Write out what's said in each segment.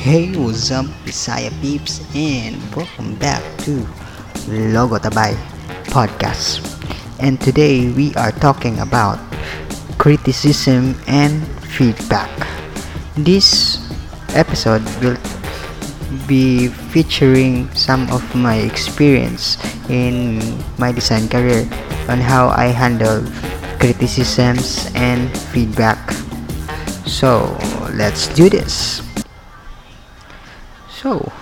Hey, what's up, Bisaya peeps, and welcome back to Logo Tabay podcast. And today we are talking about criticism and feedback. This episode will be featuring some of my experience in my design career on how I handle criticisms and feedback. So, let's do this. So,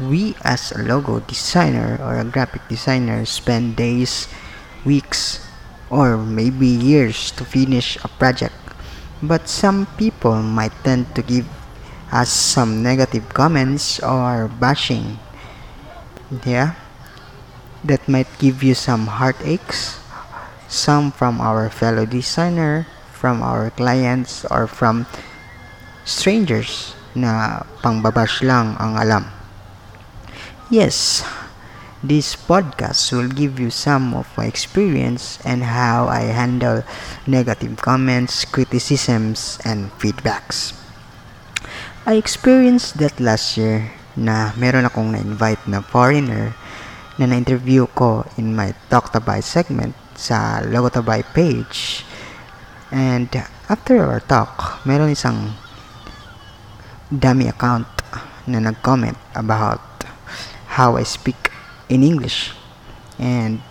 we as a logo designer or a graphic designer spend days, weeks, or maybe years to finish a project. But some people might tend to give us some negative comments or bashing. Yeah, that might give you some heartaches. Some from our fellow designer, from our clients, or from strangers na pangbabash lang ang alam. Yes, this podcast will give you some of my experience and how I handle negative comments, criticisms, and feedbacks. I experienced that last year na meron akong na-invite na foreigner na na-interview ko in my Talk Tabay segment sa Logo Tabay page. And after our talk, meron isang dummy account na nag-comment about how I speak in English and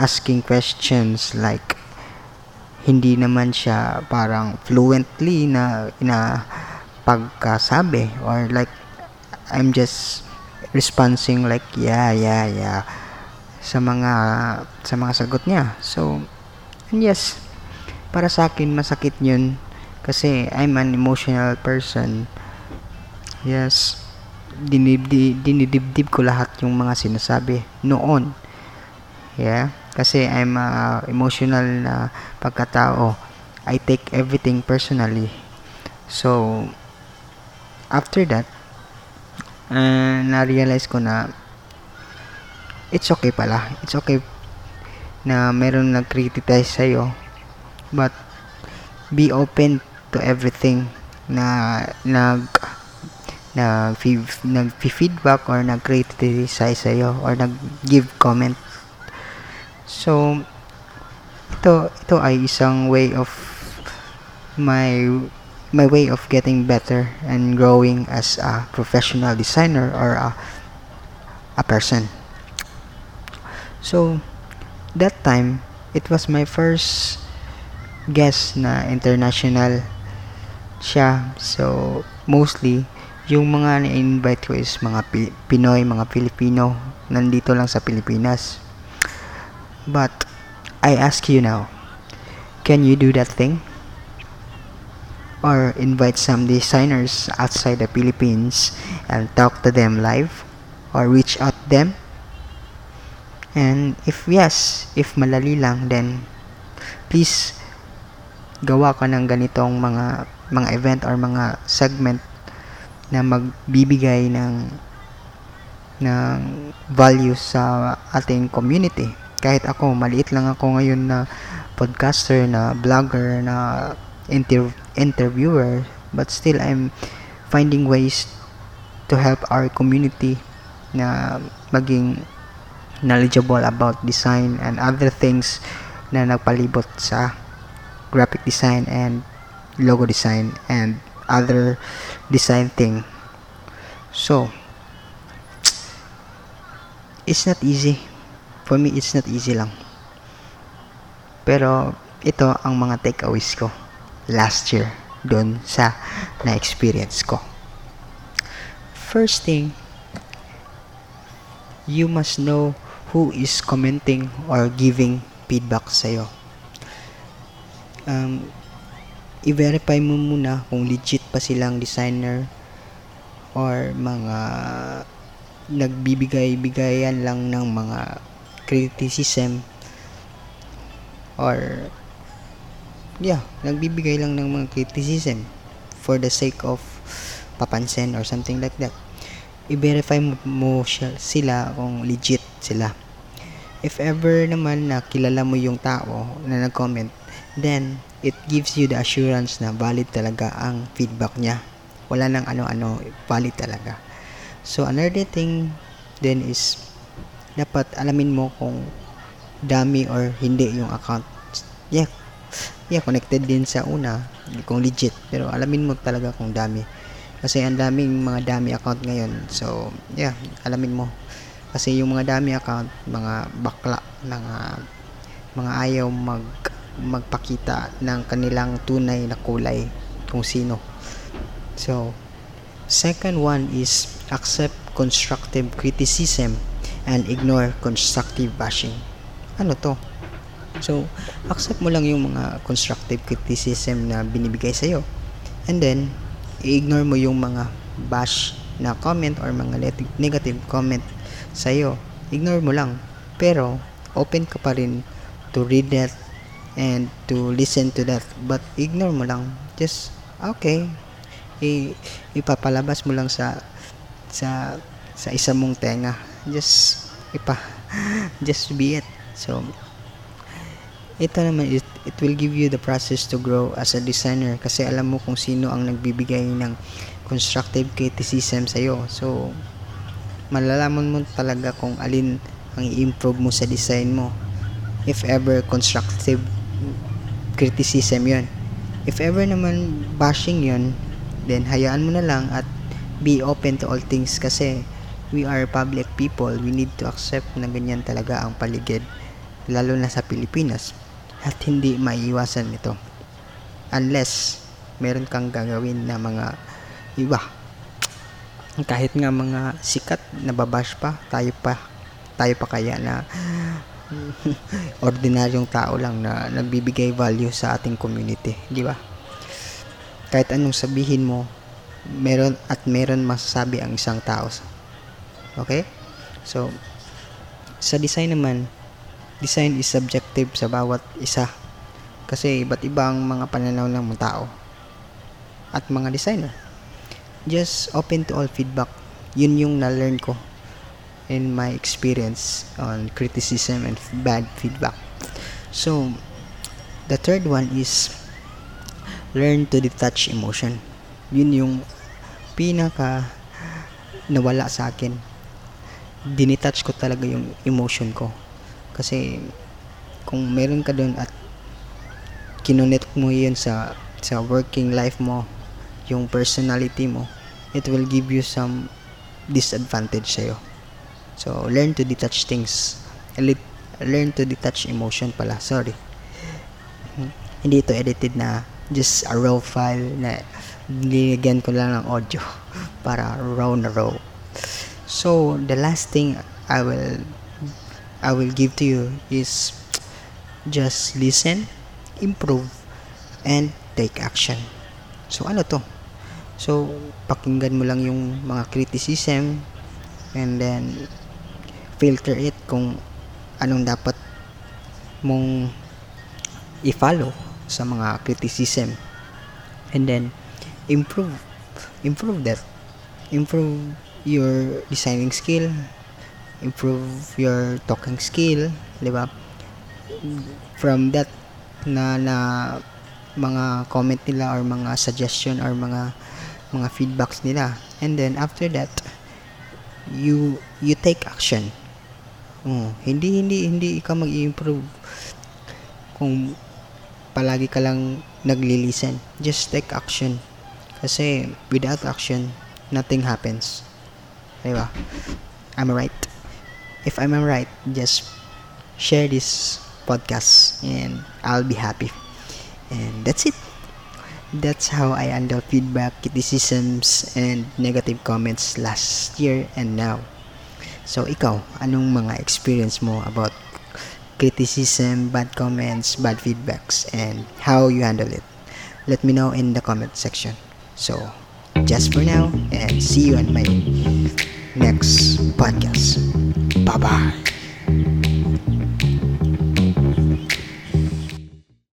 asking questions like hindi naman siya parang fluently na ina pagkasabi or like I'm just responding like yeah yeah yeah sa mga sa mga sagot niya. So and yes para sa akin masakit yun kasi I'm an emotional person Yes, dinibdib, dinidibdib ko lahat yung mga sinasabi noon. Yeah, kasi I'm a emotional na pagkatao. I take everything personally. So, after that, uh, na-realize ko na it's okay pala. It's okay na meron nag-criticize sa'yo. But, be open to everything na nag na nag-feedback or nag-criticize sa'yo or nag-give comment. So, ito, ito ay isang way of my my way of getting better and growing as a professional designer or a, a person. So, that time, it was my first guest na international siya. So, mostly, yung mga na-invite ko is mga Pinoy, mga Filipino, nandito lang sa Pilipinas. But, I ask you now, can you do that thing? Or invite some designers outside the Philippines and talk to them live? Or reach out them? And if yes, if malali lang, then please gawa ka ng ganitong mga mga event or mga segment na magbibigay ng ng value sa ating community. Kahit ako, maliit lang ako ngayon na podcaster, na vlogger, na inter- interviewer, but still I'm finding ways to help our community na maging knowledgeable about design and other things na nagpalibot sa graphic design and logo design and other design thing. So, it's not easy. For me, it's not easy lang. Pero, ito ang mga takeaways ko last year doon sa na-experience ko. First thing, you must know who is commenting or giving feedback sa'yo. Um, i-verify mo muna kung legit pa silang designer or mga nagbibigay-bigayan lang ng mga criticism or yeah, nagbibigay lang ng mga criticism for the sake of papansin or something like that. I-verify mo, siya, sila kung legit sila. If ever naman na kilala mo yung tao na nag-comment, then it gives you the assurance na valid talaga ang feedback niya. Wala nang ano-ano valid talaga. So another thing then is dapat alamin mo kung dami or hindi yung account. Yeah yeah connected din sa una kung legit pero alamin mo talaga kung dami. Kasi ang daming mga dami account ngayon. So yeah alamin mo. Kasi yung mga dami account mga bakla mga mga ayaw mag magpakita ng kanilang tunay na kulay kung sino. So second one is accept constructive criticism and ignore constructive bashing. Ano to? So accept mo lang yung mga constructive criticism na binibigay sa'yo. And then i-ignore mo yung mga bash na comment or mga negative comment sa'yo. Ignore mo lang. Pero open ka pa rin to read that and to listen to that. But ignore mo lang. Just okay. I ipapalabas mo lang sa sa sa isa mong tenga. Just ipa just be it. So ito naman it, it will give you the process to grow as a designer. Kasi alam mo kung sino ang nagbibigay ng constructive criticism sa iyo so malalaman mo talaga kung alin ang i-improve mo sa design mo. If ever constructive criticism yon if ever naman bashing yon then hayaan mo na lang at be open to all things kasi we are public people. We need to accept na ganyan talaga ang paligid lalo na sa Pilipinas. At hindi maiiwasan nito unless meron kang gagawin na mga iba. Kahit nga mga sikat na babash pa tayo pa tayo pa kaya na ordinaryong tao lang na nagbibigay value sa ating community, di ba? Kahit anong sabihin mo, meron at meron masasabi ang isang tao. Okay? So, sa design naman, design is subjective sa bawat isa. Kasi iba't iba ang mga pananaw ng mga tao at mga designer. Just open to all feedback. Yun yung na-learn ko in my experience on criticism and bad feedback. So, the third one is learn to detach emotion. Yun yung pinaka nawala sa akin. Dinetach ko talaga yung emotion ko. Kasi kung meron ka doon at kinonet mo yun sa sa working life mo, yung personality mo, it will give you some disadvantage sa'yo. So, learn to detach things. Learn to detach emotion pala. Sorry. Hindi ito edited na just a raw file na nilagyan ko lang ng audio para raw na raw. So, the last thing I will I will give to you is just listen, improve, and take action. So, ano to? So, pakinggan mo lang yung mga criticism and then filter it kung anong dapat mong i-follow sa mga criticism. And then improve improve that. Improve your designing skill. Improve your talking skill di ba? From that na na mga comment nila or mga suggestion or mga mga feedbacks nila. And then after that you you take action Oh, hindi hindi hindi ka mag-improve kung palagi ka lang nagli-listen. Just take action. Kasi without action, nothing happens. Diba? I'm right. If I'm right, just share this podcast and I'll be happy. And that's it. That's how I handle feedback, criticisms, and negative comments last year and now. So, ikaw, anong mga experience mo about criticism, bad comments, bad feedbacks, and how you handle it? Let me know in the comment section. So, just for now, and see you on my next podcast. Bye-bye.